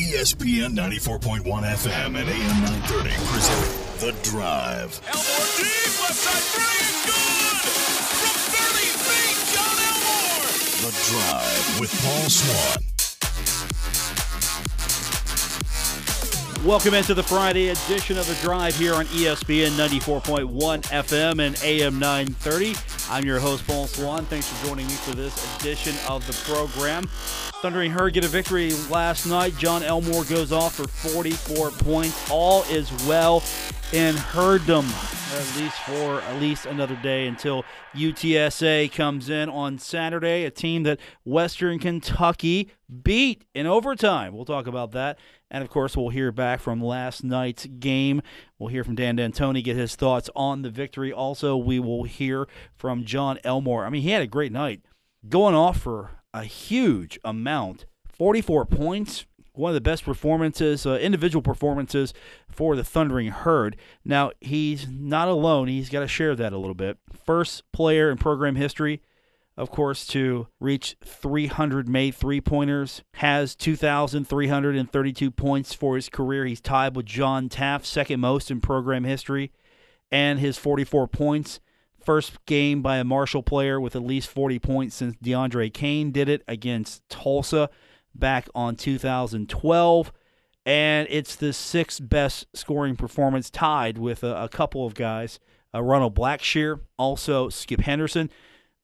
ESPN 94.1 FM and AM 930 present The Drive. Elmore deep, left side three is good! From 30 feet, Jon Elmore! The Drive with Paul Swann. Welcome into the Friday edition of The Drive here on ESPN 94.1 FM and AM 930. I'm your host, Paul Swann. Thanks for joining me for this edition of the program. Thundering Herd get a victory last night. Jon Elmore goes off for 44 points. All is well in Herddom, at least for at least another day until UTSA comes in on Saturday, a team that Western Kentucky beat in overtime. We'll talk about that. And of course, we'll hear back from last night's game. We'll hear from Dan D'Antoni, get his thoughts on the victory. Also, we will hear from Jon Elmore. I mean, he had a great night, going off for a huge amount 44 points. One of the best performances, uh, individual performances for the Thundering Herd. Now, he's not alone. He's got to share that a little bit. First player in program history of course, to reach 300 made three pointers, has 2,332 points for his career. He's tied with John Taft, second most in program history, and his 44 points. First game by a Marshall player with at least 40 points since DeAndre Kane did it against Tulsa back on 2012. And it's the sixth best scoring performance, tied with a, a couple of guys. Uh, Ronald Blackshear, also Skip Henderson.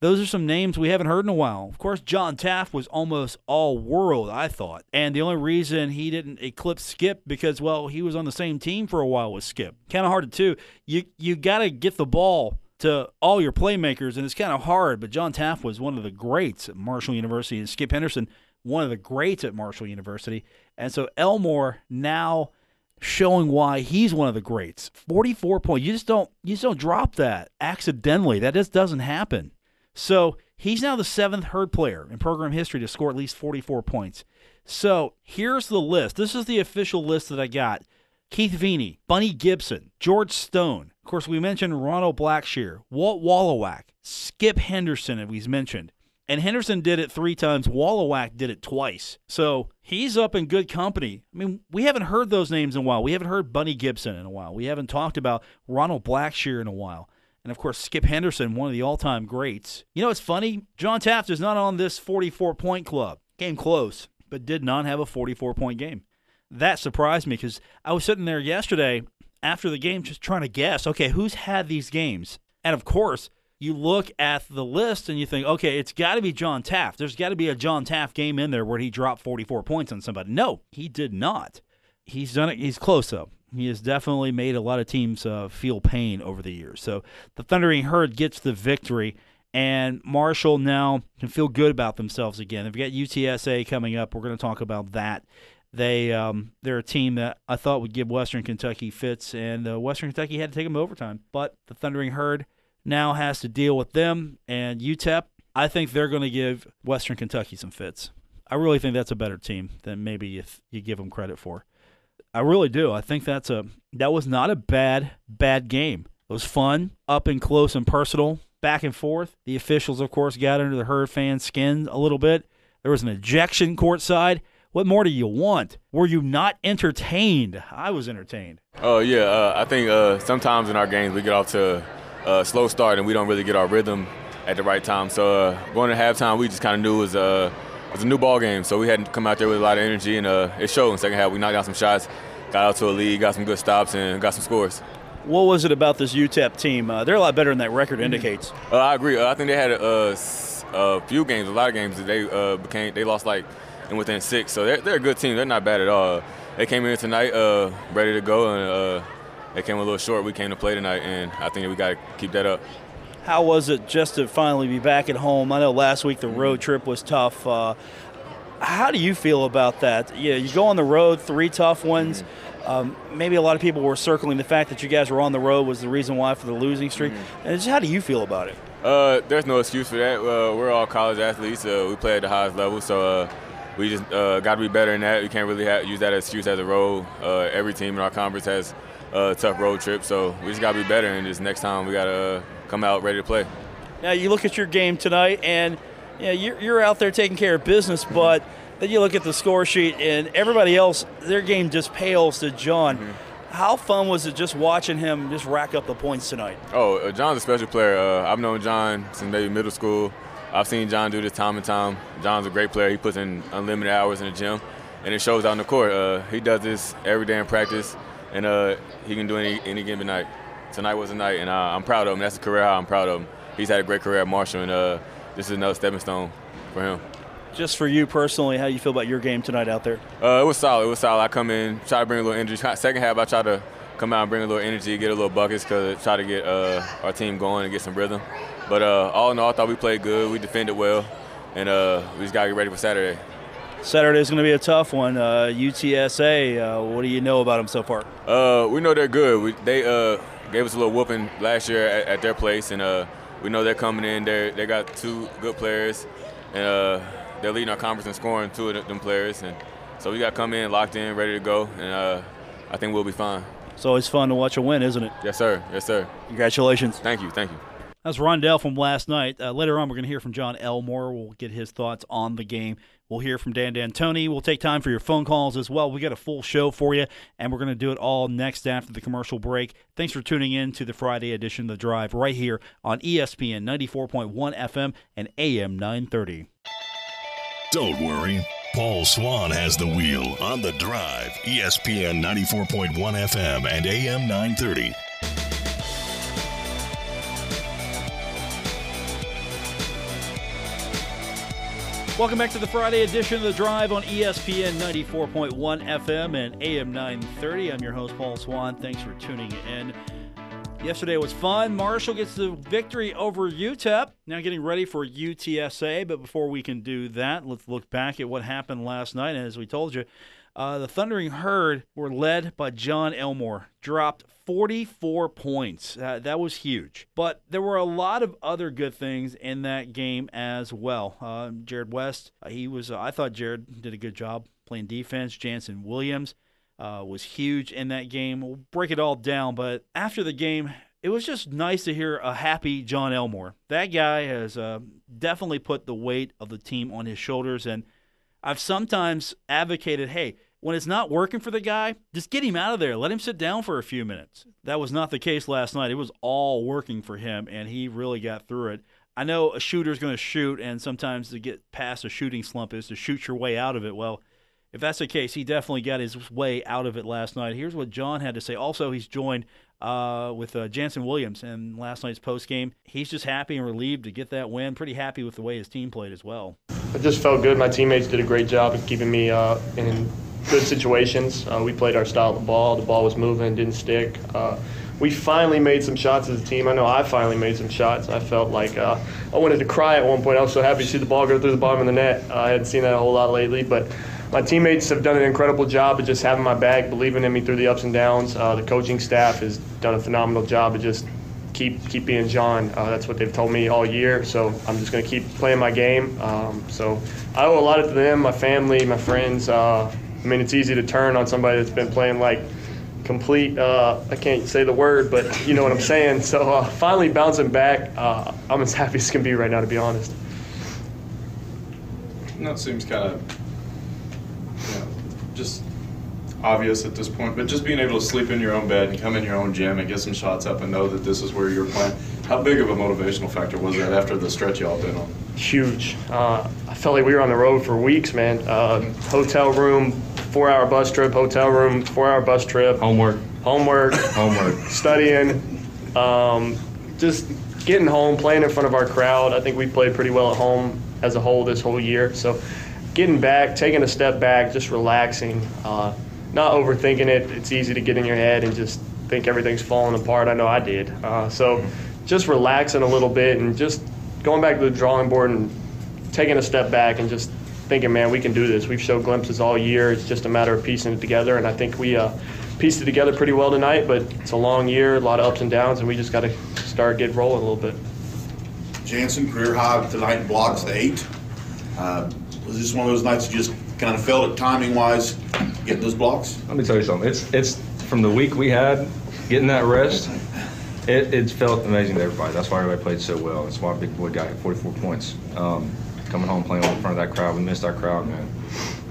Those are some names we haven't heard in a while. Of course, John Taft was almost all world, I thought. And the only reason he didn't eclipse Skip because, well, he was on the same team for a while with Skip. Kind of hard to do. You you got to get the ball to all your playmakers, and it's kind of hard. But John Taft was one of the greats at Marshall University, and Skip Henderson, one of the greats at Marshall University. And so Elmore now showing why he's one of the greats. 44 points. You just don't you just don't drop that accidentally. That just doesn't happen. So he's now the seventh herd player in program history to score at least 44 points. So here's the list. This is the official list that I got. Keith Veeney, Bunny Gibson, George Stone. Of course, we mentioned Ronald Blackshear, Walt Walowac, Skip Henderson, as we've mentioned. And Henderson did it three times. Wallowak did it twice. So he's up in good company. I mean, we haven't heard those names in a while. We haven't heard Bunny Gibson in a while. We haven't talked about Ronald Blackshear in a while. And of course, Skip Henderson, one of the all time greats. You know, it's funny. John Taft is not on this 44 point club. Came close, but did not have a 44 point game. That surprised me because I was sitting there yesterday after the game just trying to guess okay, who's had these games? And of course, you look at the list and you think, okay, it's got to be John Taft. There's got to be a John Taft game in there where he dropped 44 points on somebody. No, he did not. He's done it. He's close though. He has definitely made a lot of teams uh, feel pain over the years. So the Thundering Herd gets the victory, and Marshall now can feel good about themselves again. They've got UTSA coming up. We're going to talk about that. They um, they're a team that I thought would give Western Kentucky fits, and uh, Western Kentucky had to take them overtime. But the Thundering Herd now has to deal with them, and UTEP. I think they're going to give Western Kentucky some fits. I really think that's a better team than maybe you, you give them credit for. I really do. I think that's a that was not a bad bad game. It was fun, up and close and personal, back and forth. The officials, of course, got under the herd fans' skin a little bit. There was an ejection courtside. What more do you want? Were you not entertained? I was entertained. Oh uh, yeah, uh, I think uh, sometimes in our games we get off to a slow start and we don't really get our rhythm at the right time. So uh, going to halftime, we just kind of knew it was, it was a new ball game. So we had to come out there with a lot of energy, and uh, it showed in the second half. We knocked down some shots, got out to a lead, got some good stops, and got some scores. What was it about this UTEP team? Uh, they're a lot better than that record indicates. Uh, I agree. Uh, I think they had a, a, few games, a lot of games that they uh, became. They lost like in within six. So they're, they're a good team. They're not bad at all. They came in tonight uh, ready to go, and uh, they came a little short. We came to play tonight, and I think we got to keep that up. How was it just to finally be back at home? I know last week the road trip was tough. Uh, how do you feel about that? Yeah, you go on the road, three tough ones. Mm-hmm. Um, maybe a lot of people were circling the fact that you guys were on the road was the reason why for the losing streak. Mm-hmm. And just how do you feel about it? Uh, there's no excuse for that. Uh, we're all college athletes. Uh, we play at the highest level, so uh, we just uh, got to be better than that. We can't really have, use that excuse as a road. Uh, every team in our conference has a tough road trip, so we just got to be better. And just next time, we got to come out ready to play. Now you look at your game tonight, and you know, you're, you're out there taking care of business, but Then you look at the score sheet, and everybody else, their game just pales to Jon. How fun was it just watching him just rack up the points tonight? Oh, uh, Jon's a special player. Uh, I've known Jon since maybe middle school. I've seen Jon do this time and time. Jon's a great player. He puts in unlimited hours in the gym, and it shows out in the court. Uh, he does this every day in practice, and uh, he can do any any given night. Tonight was a night, and uh, I'm proud of him. That's a career high. I'm proud of him. He's had a great career at Marshall, and uh, this is another stepping stone for him. Just for you personally, how do you feel about your game tonight out there? Uh, it was solid. It was solid. I come in, try to bring a little energy. Second half, I try to come out and bring a little energy, get a little buckets, cause try to get uh, our team going and get some rhythm. But uh, all in all, I thought we played good. We defended well, and uh, we just gotta get ready for Saturday. Saturday's going to be a tough one. Uh, UTSA, uh, what do you know about them so far? Uh, we know they're good. We, they uh, gave us a little whooping last year at, at their place, and uh, we know they're coming in. They they got two good players, and uh, they're leading our conference in scoring. Two of them players, and so we got to come in locked in, ready to go, and uh, I think we'll be fine. It's always fun to watch a win, isn't it? Yes, sir. Yes, sir. Congratulations. Thank you. Thank you. That's Rondale from last night. Uh, later on, we're going to hear from Jon Elmore. We'll get his thoughts on the game. We'll hear from Dan D'Antoni. We'll take time for your phone calls as well. We got a full show for you, and we're going to do it all next after the commercial break. Thanks for tuning in to the Friday edition of The Drive right here on ESPN 94.1 FM and AM 930. Don't worry. Paul Swann has the wheel on the drive. ESPN 94.1 FM and AM 930. Welcome back to the Friday edition of The Drive on ESPN 94.1 FM and AM 930. I'm your host, Paul Swann. Thanks for tuning in. Yesterday was fun. Marshall gets the victory over UTEP. Now getting ready for UTSA. But before we can do that, let's look back at what happened last night. And as we told you, uh, the Thundering Herd were led by Jon Elmore, dropped 44 points. Uh, that was huge. But there were a lot of other good things in that game as well. Uh, Jarrod West, uh, he was. I thought Jarrod did a good job playing defense. Jannson Williams uh, was huge in that game. We'll break it all down, but after the game, it was just nice to hear a happy Jon Elmore. That guy has uh, definitely put the weight of the team on his shoulders, and I've sometimes advocated, hey, when it's not working for the guy, just get him out of there. Let him sit down for a few minutes. That was not the case last night. It was all working for him, and he really got through it. I know a shooter's going to shoot, and sometimes to get past a shooting slump is to shoot your way out of it. Well, if that's the case, he definitely got his way out of it last night. Here's what Jon had to say. Also, he's joined uh, with uh, Jannson Williams in last night's post game. He's just happy and relieved to get that win. Pretty happy with the way his team played as well. It just felt good. My teammates did a great job of keeping me uh, in good situations. Uh, we played our style of ball. The ball was moving, didn't stick. Uh, we finally made some shots as a team. I know I finally made some shots. I felt like uh, I wanted to cry at one point. I was so happy to see the ball go through the bottom of the net. Uh, I hadn't seen that a whole lot lately, but my teammates have done an incredible job of just having my back, believing in me through the ups and downs. Uh, the coaching staff has done a phenomenal job of just keep keep being Jon. Uh, that's what they've told me all year. So I'm just going to keep playing my game. Um, so I owe a lot to them, my family, my friends. Uh, I mean, it's easy to turn on somebody that's been playing like complete. Uh, I can't say the word, but you know what I'm saying. So uh, finally bouncing back, uh, I'm as happy as can be right now, to be honest. It seems kind of, you know, just obvious at this point. But just being able to sleep in your own bed and come in your own gym and get some shots up and know that this is where you're playing. How big of a motivational factor was that after the stretch y'all been on? Huge. Uh, I felt like we were on the road for weeks, man. Uh, hotel room, four-hour bus trip. Hotel room, four-hour bus trip. Homework. Homework. Homework. studying, um, just getting home, playing in front of our crowd. I think we played pretty well at home as a whole this whole year. So getting back, taking a step back, just relaxing, uh, not overthinking it. It's easy to get in your head and just think everything's falling apart. I know I did. Uh, so just relaxing a little bit and just going back to the drawing board and taking a step back and just thinking, man, we can do this. We've showed glimpses all year. It's just a matter of piecing it together, and I think we uh, pieced it together pretty well tonight. But it's a long year, a lot of ups and downs, and we just got to start getting rolling a little bit. Jannson, career high tonight in blocks, eight. Uh, was this one of those nights you just kind of felt it timing wise, getting those blocks? Let me tell you something. It's it's from the week we had, getting that rest. It, it felt amazing to everybody. That's why everybody played so well. That's why Big Boy got 44 points. Um, coming home playing in front of that crowd, we missed our crowd, man.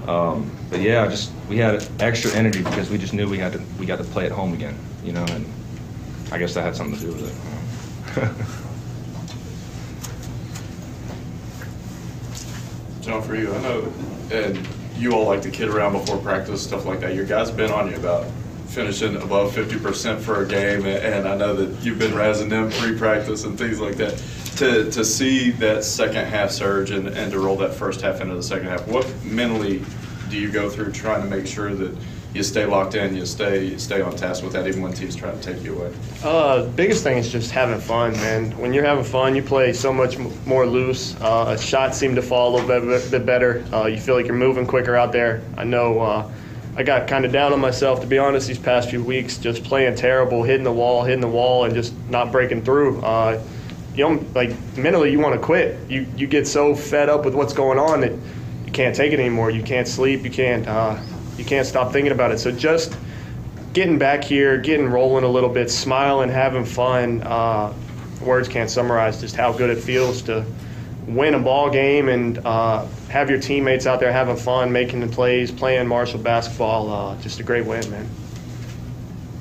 Um, but yeah, just we had extra energy because we just knew we had to we got to play at home again, you know, and I guess that had something to do with it. Jon, for you, I know, and you all like to kid around before practice, stuff like that. Your guys been on you about finishing above 50% for a game, and I know that you've been razzing them pre-practice and things like that. To, to see that second half surge and, and to roll that first half into the second half, what mentally do you go through trying to make sure that you stay locked in, you stay stay on task with that, even when teams try to take you away? Uh, biggest thing is just having fun, man. When you're having fun, you play so much m- more loose. Uh, shots seem to fall a little bit, bit better. Uh, you feel like you're moving quicker out there. I know uh, I got kind of down on myself, to be honest, these past few weeks, just playing terrible, hitting the wall, hitting the wall, and just not breaking through. Uh, you know, like mentally, you want to quit. You you get so fed up with what's going on that you can't take it anymore. You can't sleep. You can't uh, you can't stop thinking about it. So just getting back here, getting rolling a little bit, smiling, having fun. Uh, words can't summarize just how good it feels to win a ball game and uh, have your teammates out there having fun, making the plays, playing Marshall basketball. Uh, just a great win, man.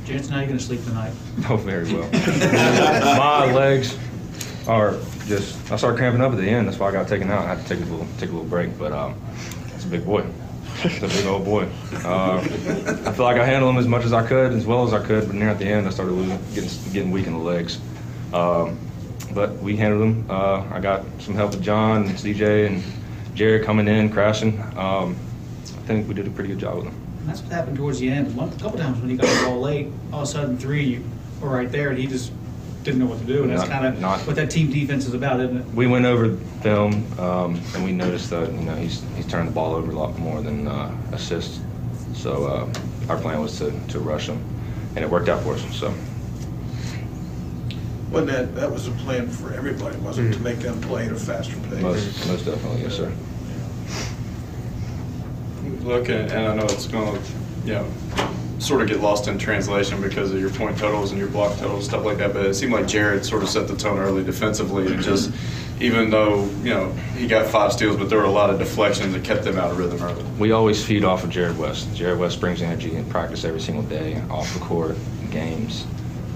Jannson, how are you going to sleep tonight? Oh, very well. My legs are just. I started cramping up at the end. That's why I got taken out. I had to take a little take a little break. But um, it's a big boy. It's a big old boy. Uh, I feel like I handled him as much as I could, as well as I could. But near at the end, I started losing, getting getting weak in the legs. Um, but we handled him. Uh, I got some help with Jon and CJ and Jarrod coming in, crashing. Um, I think we did a pretty good job with him. And that's what happened towards the end. One, a couple times when he got the ball late, all of a sudden three of you were right there, and he just didn't know what to do. And that's Not- kind of what that team defense is about, isn't it? we went over film um, and we noticed that you know he's he's turning the ball over a lot more than uh, assists. So uh, our plan was to, to rush him, and it worked out for us. So Wasn't that, that was a plan for everybody, wasn't it, to make them play at a faster pace? most most definitely, yes, sir. Look, and and I know it's going to, you know, sort of get lost in translation because of your point totals and your block totals, stuff like that. But it seemed like Jarrod sort of set the tone early defensively, and just even though you know he got five steals, but there were a lot of deflections that kept them out of rhythm early. We always feed off of Jarrod West. Jarrod West brings energy in practice every single day, off the court, in games.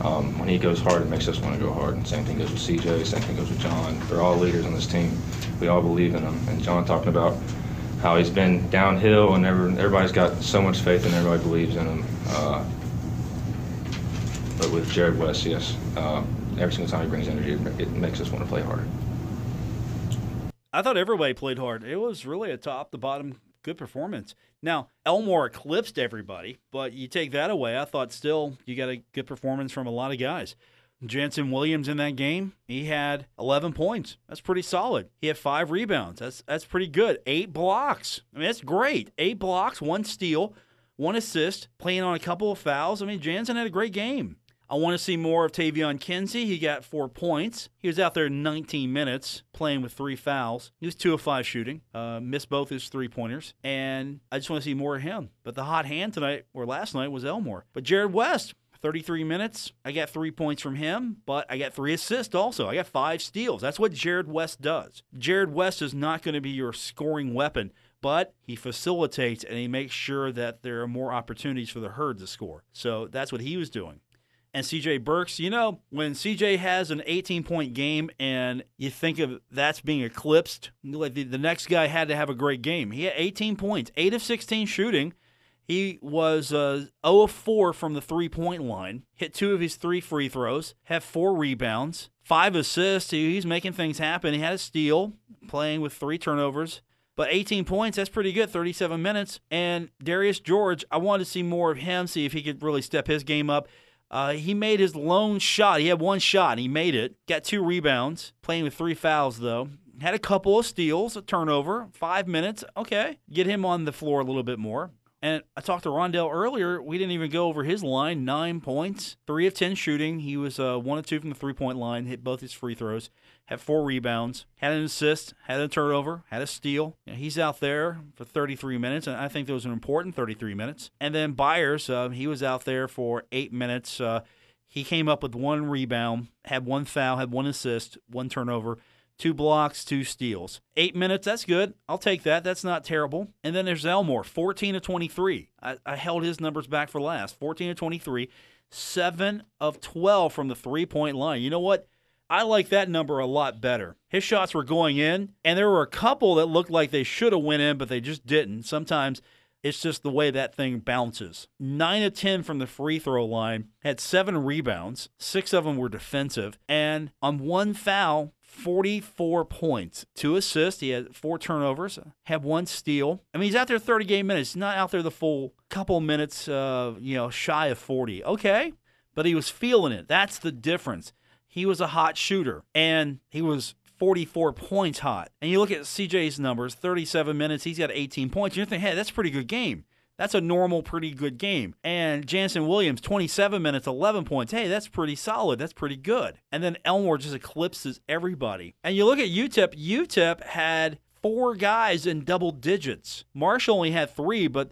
Um, when he goes hard, it makes us want to go hard. And same thing goes with CJ. Same thing goes with Jon. They're all leaders on this team. We all believe in them. And Jon talking about how he's been downhill, and everybody's got so much faith, and everybody believes in him. Uh, but with Jarrod West, yes, uh, every single time he brings energy, it, makes us want to play harder. I thought everybody played hard. It was really a top to bottom good performance. Now, Elmore eclipsed everybody, but you take that away, I thought still you got a good performance from a lot of guys. Jannson Williams in that game, he had 11 points. That's pretty solid. He had five rebounds. That's that's pretty good. Eight blocks. I mean, that's great. Eight blocks, one steal, one assist, playing on a couple of fouls. I mean, Jannson had a great game. I want to see more of Taevion Kinsey. He got four points. He was out there 19 minutes playing with three fouls. He was two of five shooting, uh, missed both his three pointers, and I just want to see more of him. But the hot hand tonight or last night was Elmore. But Jarrod West, 33 minutes. I got three points from him, but I got three assists also. I got five steals. That's what Jarrod West does. Jarrod West is not going to be your scoring weapon, but he facilitates and he makes sure that there are more opportunities for the herd to score. So that's what he was doing. And CJ Burks, you know, when CJ has an 18 point game and you think of that's being eclipsed, like the, the next guy had to have a great game. He had 18 points, 8 of 16 shooting. He was uh, 0 of 4 from the three point line, hit two of his three free throws, had four rebounds, five assists. He's making things happen. He had a steal, playing with three turnovers. But 18 points, that's pretty good, 37 minutes. And Darius George, I wanted to see more of him, see if he could really step his game up. Uh, he made his lone shot. He had one shot, and he made it. Got two rebounds, playing with three fouls, though. Had a couple of steals, a turnover, five minutes. Okay. Get him on the floor a little bit more. And I talked to Rondale earlier. We didn't even go over his line. Nine points, three of ten shooting. He was uh, one of two from the three point line. Hit both his free throws. Had four rebounds. Had an assist. Had a turnover. Had a steal. You know, he's out there for 33 minutes, and I think those are important 33 minutes. And then Beyers, uh, he was out there for eight minutes. Uh, he came up with one rebound, had one foul, had one assist, one turnover, two blocks, two steals. Eight minutes, that's good. I'll take that. That's not terrible. And then there's Elmore, 14 to 23. I, I held his numbers back for last. 14 to 23, seven of 12 from the three point line. You know what? I like that number a lot better. His shots were going in, and there were a couple that looked like they should have went in, but they just didn't. Sometimes it's just the way that thing bounces. 9 of 10 from the free throw line, had seven rebounds, six of them were defensive, and on one foul, 44 points, two assists. He had four turnovers, had one steal. I mean, he's out there 30 game minutes, not out there the full couple minutes, uh, you know, shy of 40. Okay, but he was feeling it. That's the difference. He was a hot shooter, and he was 44 points hot. And you look at CJ's numbers 37 minutes, he's got 18 points. You're thinking, hey, that's a pretty good game. That's a normal, pretty good game. And Jannson Williams, 27 minutes, 11 points. Hey, that's pretty solid. That's pretty good. And then Elmore just eclipses everybody. And you look at UTEP, UTEP had four guys in double digits. Marshall only had three, but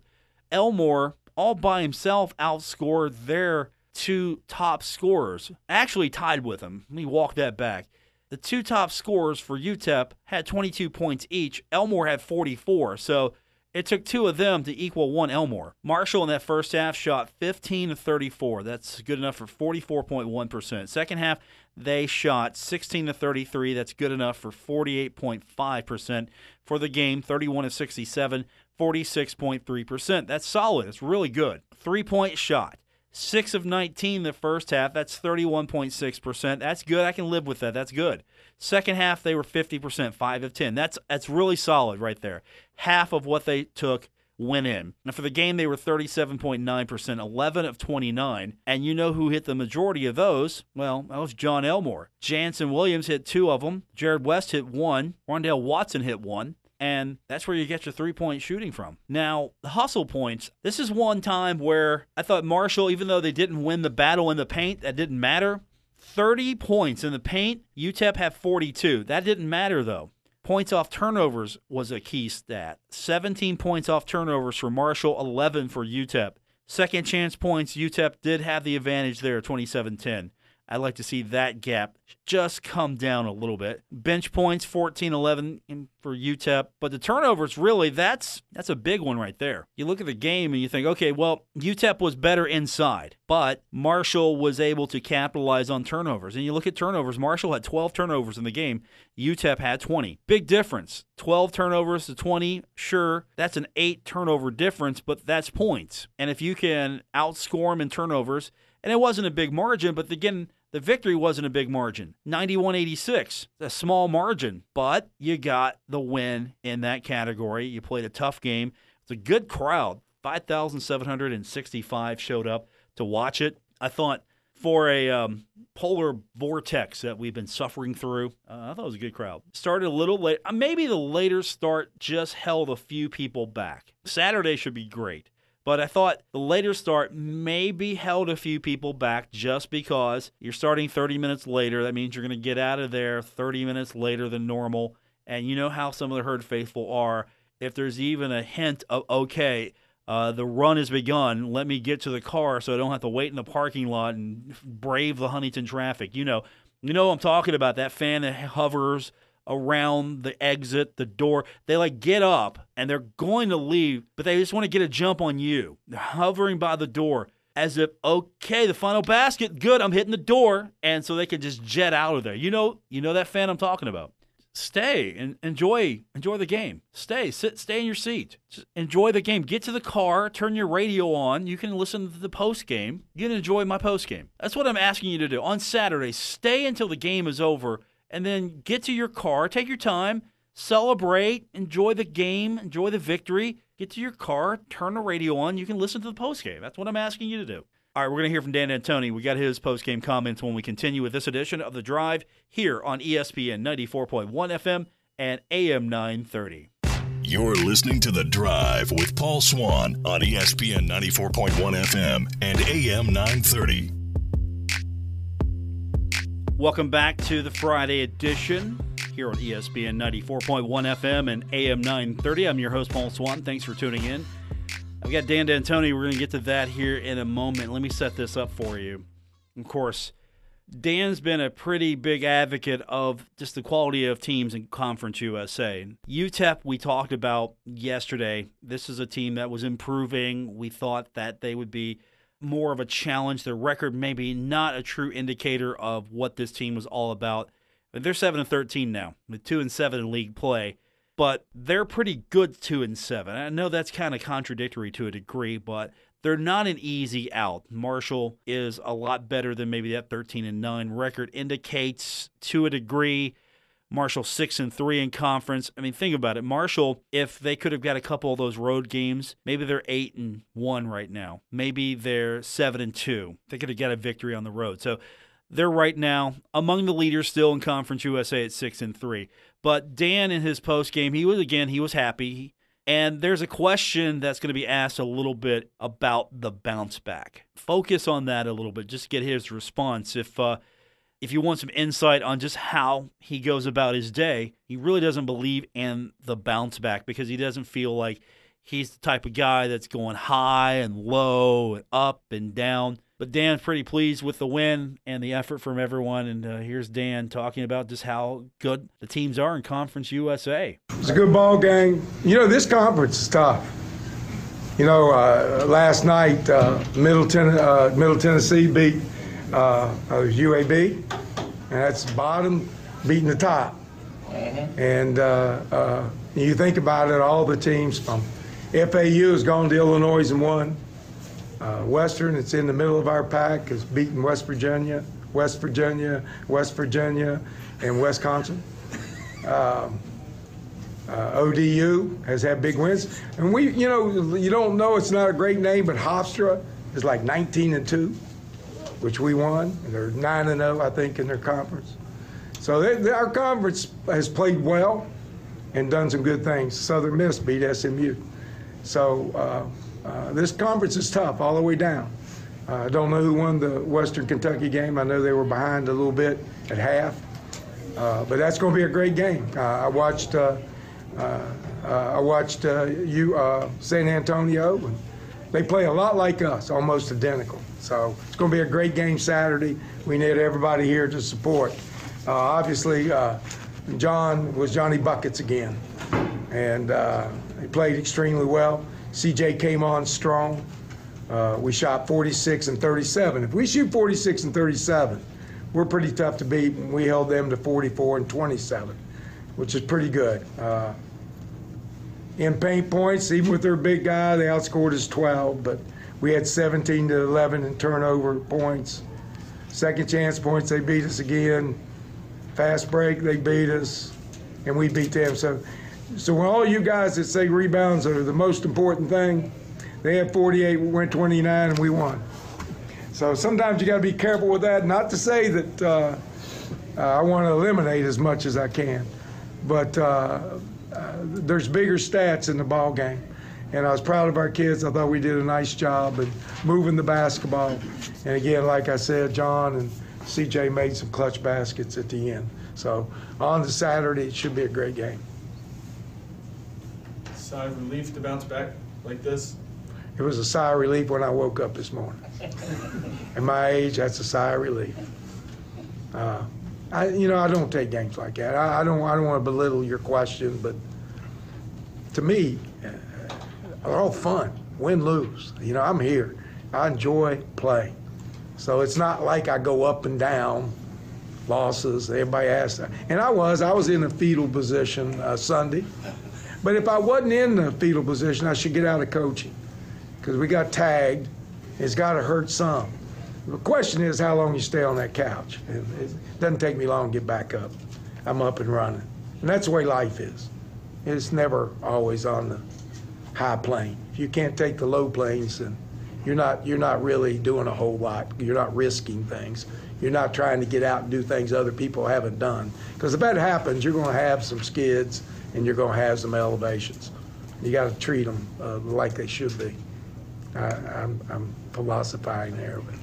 Elmore, all by himself, outscored their two top scorers. Actually tied with them. Let me walk that back. The two top scorers for UTEP had 22 points each. Elmore had 44. So it took two of them to equal one Elmore. Marshall in that first half shot 15 to 34. That's good enough for 44.1%. Second half, they shot 16 to 33. That's good enough for 48.5%. For the game, 31 to 67, 46.3%. That's solid. It's really good. Three point shot. 6 of 19 the first half. That's 31.6%. That's good. I can live with that. That's good. Second half they were 50%, 5 of 10. That's that's really solid right there. Half of what they took went in. And for the game they were 37.9%, 11 of 29. And you know who hit the majority of those? Well, that was Jon Elmore. Jannson Williams hit 2 of them. Jarrod West hit 1. Rondale Watson hit 1 and that's where you get your three point shooting from. Now, the hustle points, this is one time where I thought Marshall, even though they didn't win the battle in the paint, that didn't matter. 30 points in the paint, UTEP had 42. That didn't matter though. Points off turnovers was a key stat. 17 points off turnovers for Marshall, 11 for UTEP. Second chance points, UTEP did have the advantage there, 27 10. I'd like to see that gap just come down a little bit. Bench points 14 11 for UTEP, but the turnovers really that's that's a big one right there. You look at the game and you think, okay, well, UTEP was better inside, but Marshall was able to capitalize on turnovers. And you look at turnovers, Marshall had 12 turnovers in the game, UTEP had 20. Big difference. 12 turnovers to 20, sure, that's an 8 turnover difference, but that's points. And if you can outscore them in turnovers, and it wasn't a big margin, but again, the victory wasn't a big margin 91 86, a small margin, but you got the win in that category. You played a tough game. It's a good crowd. 5,765 showed up to watch it. I thought for a um, polar vortex that we've been suffering through, uh, I thought it was a good crowd. Started a little late. Uh, maybe the later start just held a few people back. Saturday should be great. But I thought the later start maybe held a few people back just because you're starting 30 minutes later. That means you're going to get out of there 30 minutes later than normal. And you know how some of the herd faithful are. If there's even a hint of, okay, uh, the run has begun, let me get to the car so I don't have to wait in the parking lot and brave the Huntington traffic. You know, you know I'm talking about that fan that hovers around the exit, the door. They like get up and they're going to leave, but they just want to get a jump on you. They're hovering by the door as if, okay, the final basket, good, I'm hitting the door. And so they can just jet out of there. You know, you know that fan I'm talking about. Stay and enjoy enjoy the game. Stay, sit, stay in your seat. Just enjoy the game. Get to the car, turn your radio on. You can listen to the post game. You can enjoy my post game. That's what I'm asking you to do on Saturday. Stay until the game is over and then get to your car, take your time, celebrate, enjoy the game, enjoy the victory. Get to your car, turn the radio on. You can listen to the post game. That's what I'm asking you to do. All right, we're going to hear from Dan D'Antoni. We got his post game comments when we continue with this edition of The Drive here on ESPN 94.1 FM and AM 930. You're listening to The Drive with Paul Swann on ESPN 94.1 FM and AM 930. Welcome back to the Friday edition here on ESPN 94.1 FM and AM 930. I'm your host, Paul Swann. Thanks for tuning in. I've got Dan D'Antoni. We're going to get to that here in a moment. Let me set this up for you. Of course, Dan's been a pretty big advocate of just the quality of teams in Conference USA. UTEP, we talked about yesterday. This is a team that was improving. We thought that they would be more of a challenge. Their record maybe not a true indicator of what this team was all about. But they're seven and thirteen now, with two and seven in league play. But they're pretty good two and seven. I know that's kind of contradictory to a degree, but they're not an easy out. Marshall is a lot better than maybe that 13 and 9 record indicates to a degree. Marshall 6 and 3 in conference. I mean, think about it. Marshall, if they could have got a couple of those road games, maybe they're 8 and 1 right now. Maybe they're 7 and 2. They could have got a victory on the road. So they're right now among the leaders still in Conference USA at 6 and 3. But Dan in his post game, he was again, he was happy. And there's a question that's going to be asked a little bit about the bounce back. Focus on that a little bit, just get his response. If uh, if you want some insight on just how he goes about his day, he really doesn't believe in the bounce back because he doesn't feel like he's the type of guy that's going high and low and up and down. But Dan's pretty pleased with the win and the effort from everyone. And uh, here's Dan talking about just how good the teams are in Conference USA. It's a good ball game. You know, this conference is tough. You know, uh, last night uh, Middle, Ten- uh, Middle Tennessee beat uh, was UAB, and that's bottom beating the top. And uh, uh, you think about it, all the teams from FAU has gone to Illinois and won. Uh, Western, it's in the middle of our pack, has beaten West Virginia, West Virginia, West Virginia, and Wisconsin. Um, uh, ODU has had big wins, and we, you know, you don't know it's not a great name, but Hofstra is like 19 and two, which we won, and they're nine and 0, I think, in their conference. So they, they- our conference has played well and done some good things. Southern Miss beat SMU. So uh, uh, this conference is tough all the way down. Uh, I don't know who won the Western Kentucky game. I know they were behind a little bit at half. Uh, but that's going to be a great game. Uh, I watched uh, I watched UT San Antonio. And they play a lot like us, almost identical. So it's going to be a great game Saturday. We need everybody here to support. Uh, obviously, uh, Jon was Johnny Buckets again, and uh, he played extremely well. CJ came on strong. Uh, we shot 46 and 37. If we shoot 46 and 37, we're pretty tough to beat, and we held them to 44 and 27, which is pretty good. Uh, in paint points, even with their big guy, they outscored us 12, but we had 17 to 11 in turnover points. Second chance points, they beat us again. Fast break, they beat us, and we beat them. So, so when all you guys that say rebounds are the most important thing, they had 48, we went 29, and we won. So sometimes you got to be careful with that. Not to say that uh, uh, I want to eliminate as much as I can, but uh, uh, there's bigger stats in the ball game. And I was proud of our kids. I thought we did a nice job in moving the basketball. And again, like I said, Jon and CJ made some clutch baskets at the end. So on to Saturday, it should be a great game. Sigh of relief to bounce back like this. It was a sigh of relief when I woke up this morning. At my age, that's a sigh of relief. Uh, I, you know, I don't take games like that. I, I don't. I don't want to belittle your question, but to me, they're all fun. Win, lose. You know, I'm here. I enjoy play. So it's not like I go up and down losses. Everybody asks that. And I was. I was in a fetal position uh, Sunday. But if I wasn't in the fetal position, I should get out of coaching because we got tagged. It's got to hurt some. The question is how long you stay on that couch. It, it doesn't take me long to get back up. I'm up and running. And that's the way life is. It's never always on the high plane. If you can't take the low planes, then you're not, you're not really doing a whole lot. You're not risking things. You're not trying to get out and do things other people haven't done. Because if that happens, you're going to have some skids and you're going to have some elevations. You got to treat them uh, like they should be. I, I'm, I'm philosophizing there, but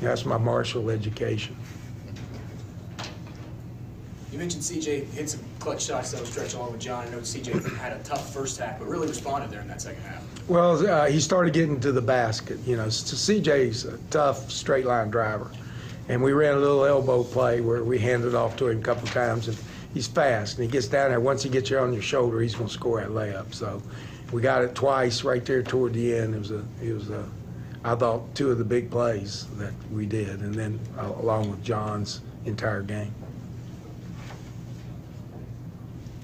that's my martial education. You mentioned CJ hit some clutch shots that stretch along with Jon. I know CJ had a tough first half, but really responded there in that second half. Well, uh, he started getting to the basket. You know, CJ's a tough straight line driver, And we ran a little elbow play where we handed off to him a couple times, and he's fast, and he gets down there. Once he gets you on your shoulder, he's going to score that layup. So we got it twice right there toward the end. It was a, it was a, I thought two of the big plays that we did, and then uh, along with Jon's entire game.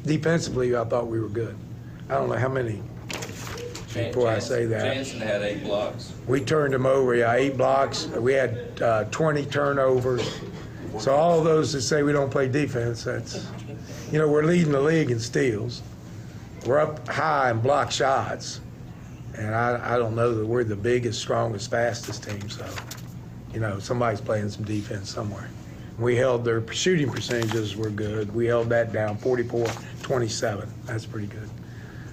Defensively, I thought we were good. I don't know how many before I say that. Jannson had eight blocks. We turned them over, yeah, eight blocks. We had uh, 20 turnovers. So all those that say we don't play defense, that's, you know, we're leading the league in steals. We're up high in block shots. And I, I don't know that we're the biggest, strongest, fastest team, so, you know, somebody's playing some defense somewhere. We held their shooting percentages were good. We held that down 44 27. That's pretty good.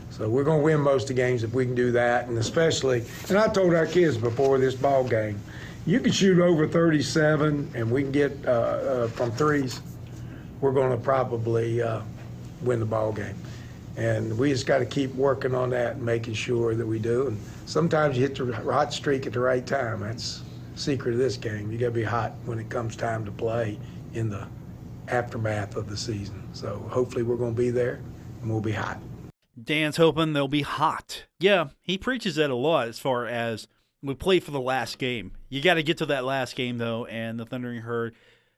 So we're going to win most of the games if we can do that, and especially, and I told our kids before this ball game, you can shoot over 37, and we can get uh, uh, from threes. We're going to probably uh, win the ball game, and we just got to keep working on that and making sure that we do. And sometimes you hit the hot streak at the right time. That's the secret of this game. You got to be hot when it comes time to play in the aftermath of the season. So hopefully we're going to be there, and we'll be hot. Dan's hoping they'll be hot. Yeah, he preaches that a lot as far as we play for the last game. You got to get to that last game, though, and the Thundering Herd.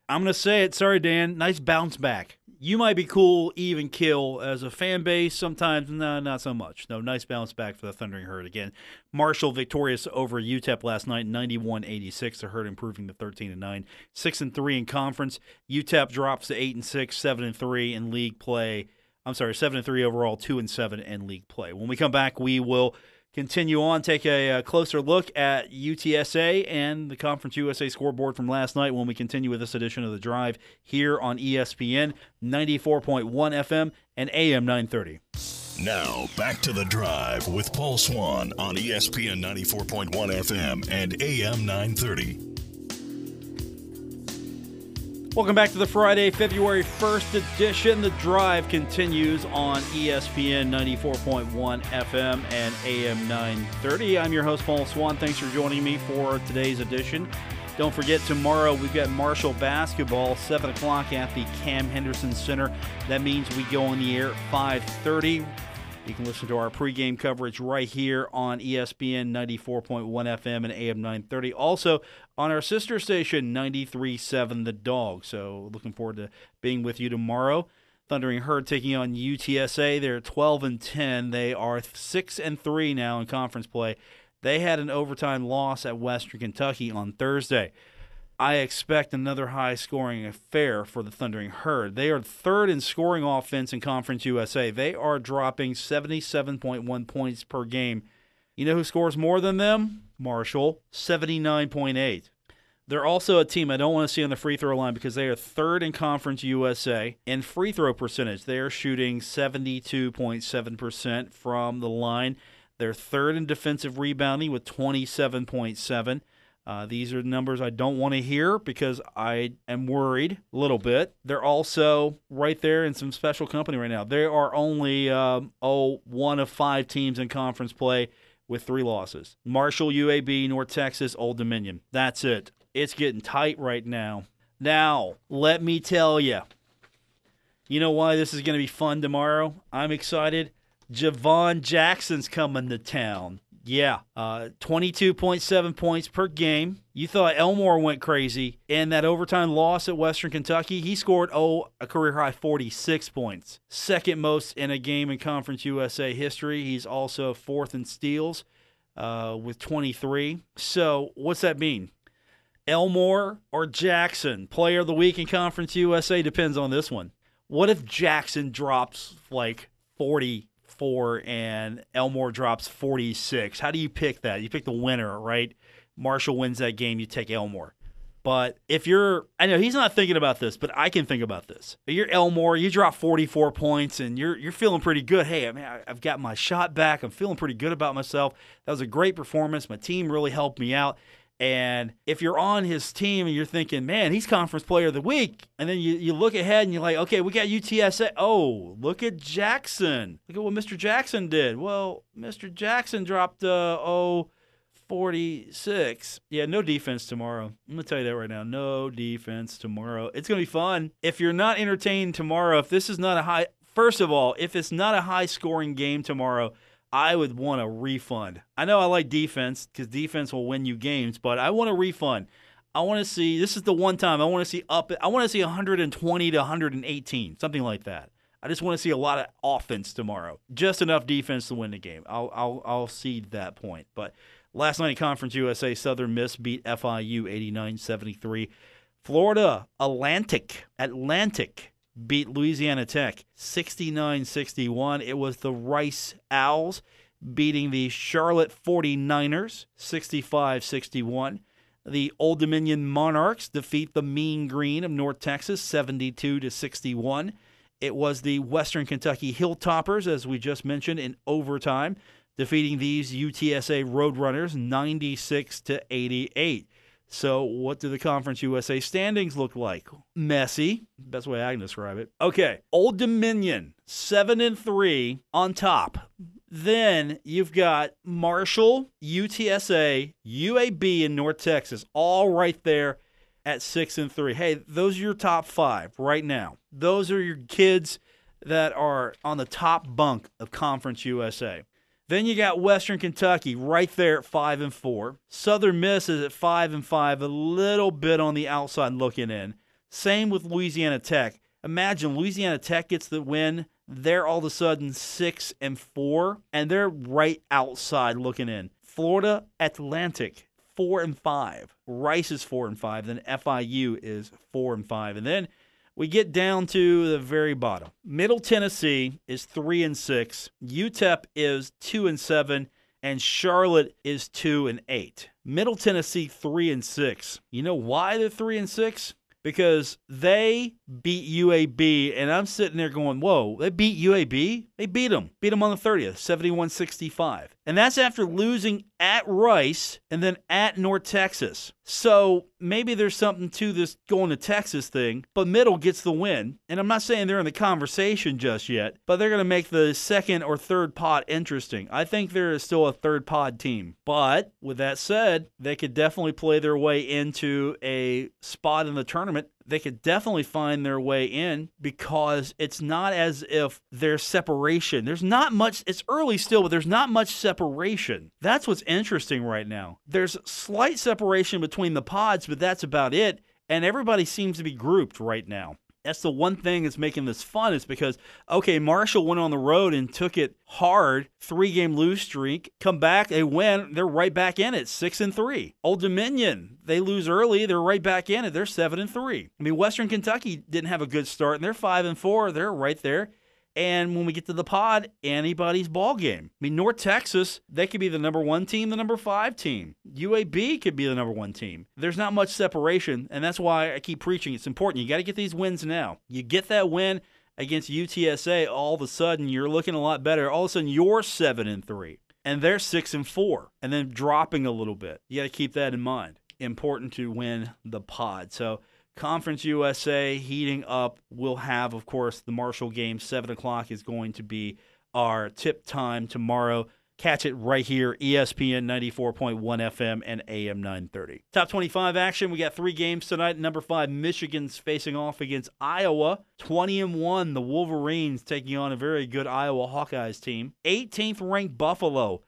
I'm going to say it. Sorry, Dan. Nice bounce back. You might be cool, even kill as a fan base. Sometimes, no, not so much. No, nice bounce back for the Thundering Herd again. Marshall victorious over UTEP last night, 91-86. The Herd improving to 13 and 9, 6 and 3 in conference. UTEP drops to 8 and 6, 7 and 3 in league play. I'm sorry, seven and three overall, two and seven in league play. When we come back, we will continue on, take a, a, closer look at UTSA and the Conference USA scoreboard from last night when we continue with this edition of the Drive here on ESPN 94.1 FM and AM 930. Now, back to the drive with Paul Swann on ESPN 94.1 FM and AM 930. Welcome back to the Friday, February 1st edition. The drive continues on ESPN 94.1 FM and AM 930. I'm your host, Paul Swann. Thanks for joining me for today's edition. Don't forget, tomorrow we've got Marshall basketball, 7 o'clock at the Cam Henderson Center. That means we go on the air at 5.30. You can listen to our pregame coverage right here on ESPN 94.1 FM and AM 930. Also on our sister station, 93.7 The Dog. So looking forward to being with you tomorrow. Thundering Herd taking on UTSA. They're 12 and 10. They are 6 and 3 now in conference play. They had an overtime loss at Western Kentucky on Thursday. I expect another high scoring affair for the Thundering Herd. They are third in scoring offense in Conference USA. They are dropping 77.1 points per game. You know who scores more than them? Marshall, 79.8. They're also a team I don't want to see on the free throw line because they are third in Conference USA in free throw percentage. They are shooting 72.7% from the line. They're third in defensive rebounding with 27.7. Uh, these are numbers I don't want to hear because I am worried a little bit. They're also right there in some special company right now. They are only um, oh one of five teams in conference play with three losses: Marshall, UAB, North Texas, Old Dominion. That's it. It's getting tight right now. Now, let me tell you. You know why this is going to be fun tomorrow? I'm excited. Jhivvan Jackson's coming to town. Yeah, uh, 22.7 points per game. You thought Elmore went crazy. In that overtime loss at Western Kentucky, he scored, oh, a career high 46 points. Second most in a game in Conference USA history. He's also fourth in steals uh, with 23. So, what's that mean? Elmore or Jackson, player of the week in Conference USA, depends on this one. What if Jackson drops like 40 four and Elmore drops 46. How do you pick that? You pick the winner, right? Marshall wins that game, you take Elmore. But if you're, I know he's not thinking about this, but I can think about this. You're Elmore, you drop 44 points and you're you're feeling pretty good. Hey, I mean, I've got my shot back. I'm feeling pretty good about myself. That was a great performance. My team really helped me out. And if you're on his team and you're thinking, man, he's conference player of the week, and then you, you look ahead and you're like, okay, we got UTSA. Oh, look at Jackson. Look at what Mr. Jackson did. Well, Mr. Jackson dropped, uh, oh, 46. Yeah, no defense tomorrow. I'm going to tell you that right now. No defense tomorrow. It's going to be fun. If you're not entertained tomorrow, if this is not a high, first of all, if it's not a high scoring game tomorrow, I would want a refund. I know I like defense because defense will win you games, but I want a refund. I want to see, this is the one time I want to see up, I want to see 120 to 118, something like that. I just want to see a lot of offense tomorrow. Just enough defense to win the game. I'll I'll I'll cede that point. But last night in Conference USA, Southern Miss beat FIU 89-73. Florida Atlantic Atlantic beat Louisiana Tech 69-61. It was the Rice Owls beating the Charlotte 49ers 65-61. The Old Dominion Monarchs defeat the Mean Green of North Texas 72 to 61. It was the Western Kentucky Hilltoppers, as we just mentioned, in overtime, defeating these UTSA Roadrunners 96 to 88. So, what do the Conference USA standings look like? Messy, best way I can describe it. Okay, Old Dominion, 7 and 3 on top. Then you've got Marshall, UTSA, UAB, and North Texas, all right there at six and three. Hey, those are your top five right now. Those are your kids that are on the top bunk of Conference USA. Then you got Western Kentucky right there at five and four. Southern Miss is at five and five, a little bit on the outside looking in. Same with Louisiana Tech. Imagine Louisiana Tech gets the win. They're all of a sudden six and four, and they're right outside looking in. Florida Atlantic four and five. Rice is four and five. Then FIU is four and five. And then we get down to the very bottom. Middle Tennessee is three and six. UTEP is two and seven. And Charlotte is two and eight. Middle Tennessee three and six. You know why they're three and six? because they beat UAB, and I'm sitting there going, whoa, they beat UAB? They beat them. Beat them on the 30th, 71 65. And that's after losing at Rice and then at North Texas. So maybe there's something to this going to Texas thing, but Middle gets the win. And I'm not saying they're in the conversation just yet, but they're going to make the second or third pod interesting. I think there is still a third pod team. But with that said, they could definitely play their way into a spot in the tournament they could definitely find their way in because it's not as if there's separation. There's not much, it's early still, but there's not much separation. That's what's interesting right now. There's slight separation between the pods, but that's about it. And everybody seems to be grouped right now that's the one thing that's making this fun is because okay marshall went on the road and took it hard three game lose streak come back they win they're right back in it six and three. Old dominion they lose early they're right back in it they're seven and three. I mean western kentucky didn't have a good start and they're five and four they're right there and when we get to the pod, anybody's ball game. I mean, North Texas, they could be the number one team, the number five team. UAB could be the number one team. There's not much separation, and that's why I keep preaching. It's important. You got to get these wins now. You get that win against UTSA, all of a sudden you're looking a lot better. All of a sudden you're seven and three, and they're six and four, and then dropping a little bit. You got to keep that in mind. Important to win the pod. So Conference USA heating up. We'll have, of course, the Marshall game. 7 o'clock is going to be our tip time tomorrow. Catch it right here, ESPN 94.1 FM and AM 930. Top 25 action. We got three games tonight. Number five, Michigan's facing off against Iowa. 20 and 1, the Wolverines taking on a very good Iowa Hawkeyes team. 18th ranked Buffalo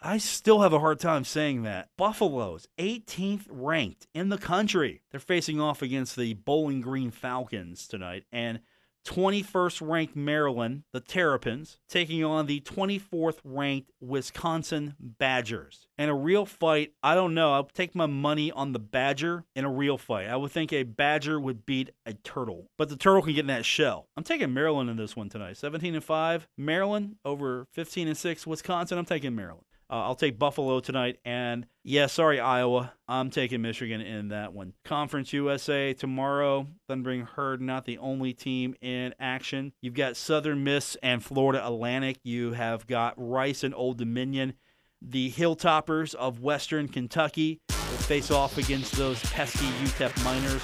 I still have a hard time saying that. Buffalo's 18th ranked in the country. They're facing off against the Bowling Green Falcons tonight. And 21st ranked Maryland, the Terrapins, taking on the 24th ranked Wisconsin Badgers. And a real fight, I don't know. I'll take my money on the Badger in a real fight. I would think a Badger would beat a turtle, but the turtle can get in that shell. I'm taking Maryland in this one tonight. 17 and 5, Maryland over 15 and 6, Wisconsin. I'm taking Maryland. Uh, I'll take Buffalo tonight. And yeah, sorry, Iowa. I'm taking Michigan in that one. Conference USA tomorrow. Thundering Herd, not the only team in action. You've got Southern Miss and Florida Atlantic. You have got Rice and Old Dominion. The Hilltoppers of Western Kentucky will face off against those pesky UTEP Miners.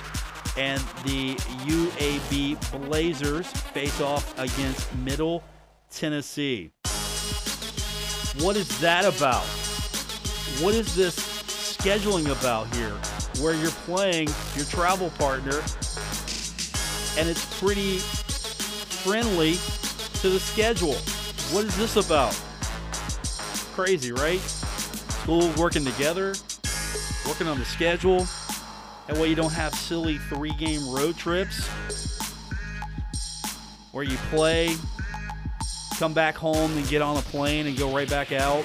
And the UAB Blazers face off against Middle Tennessee. What is that about? what is this scheduling about here where you're playing your travel partner and it's pretty friendly to the schedule? What is this about? Crazy, right? School working together, working on the schedule. That way you don't have silly three game road trips where you play, come back home, and get on a plane and go right back out.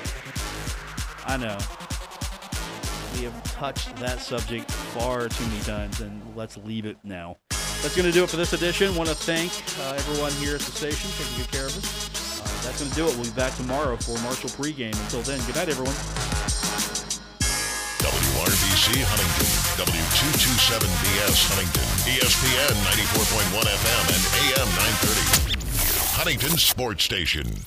I know. We have touched that subject far too many times, and let's leave it now. That's going to do it for this edition. Want to thank uh, everyone here at the station taking good care of us. Uh, that's going to do it. We'll be back tomorrow for Marshall pregame. Until then, good night, everyone. WRVC Huntington, W227BS Huntington, ESPN 94.1 FM and AM 930. Huntington Sports Station.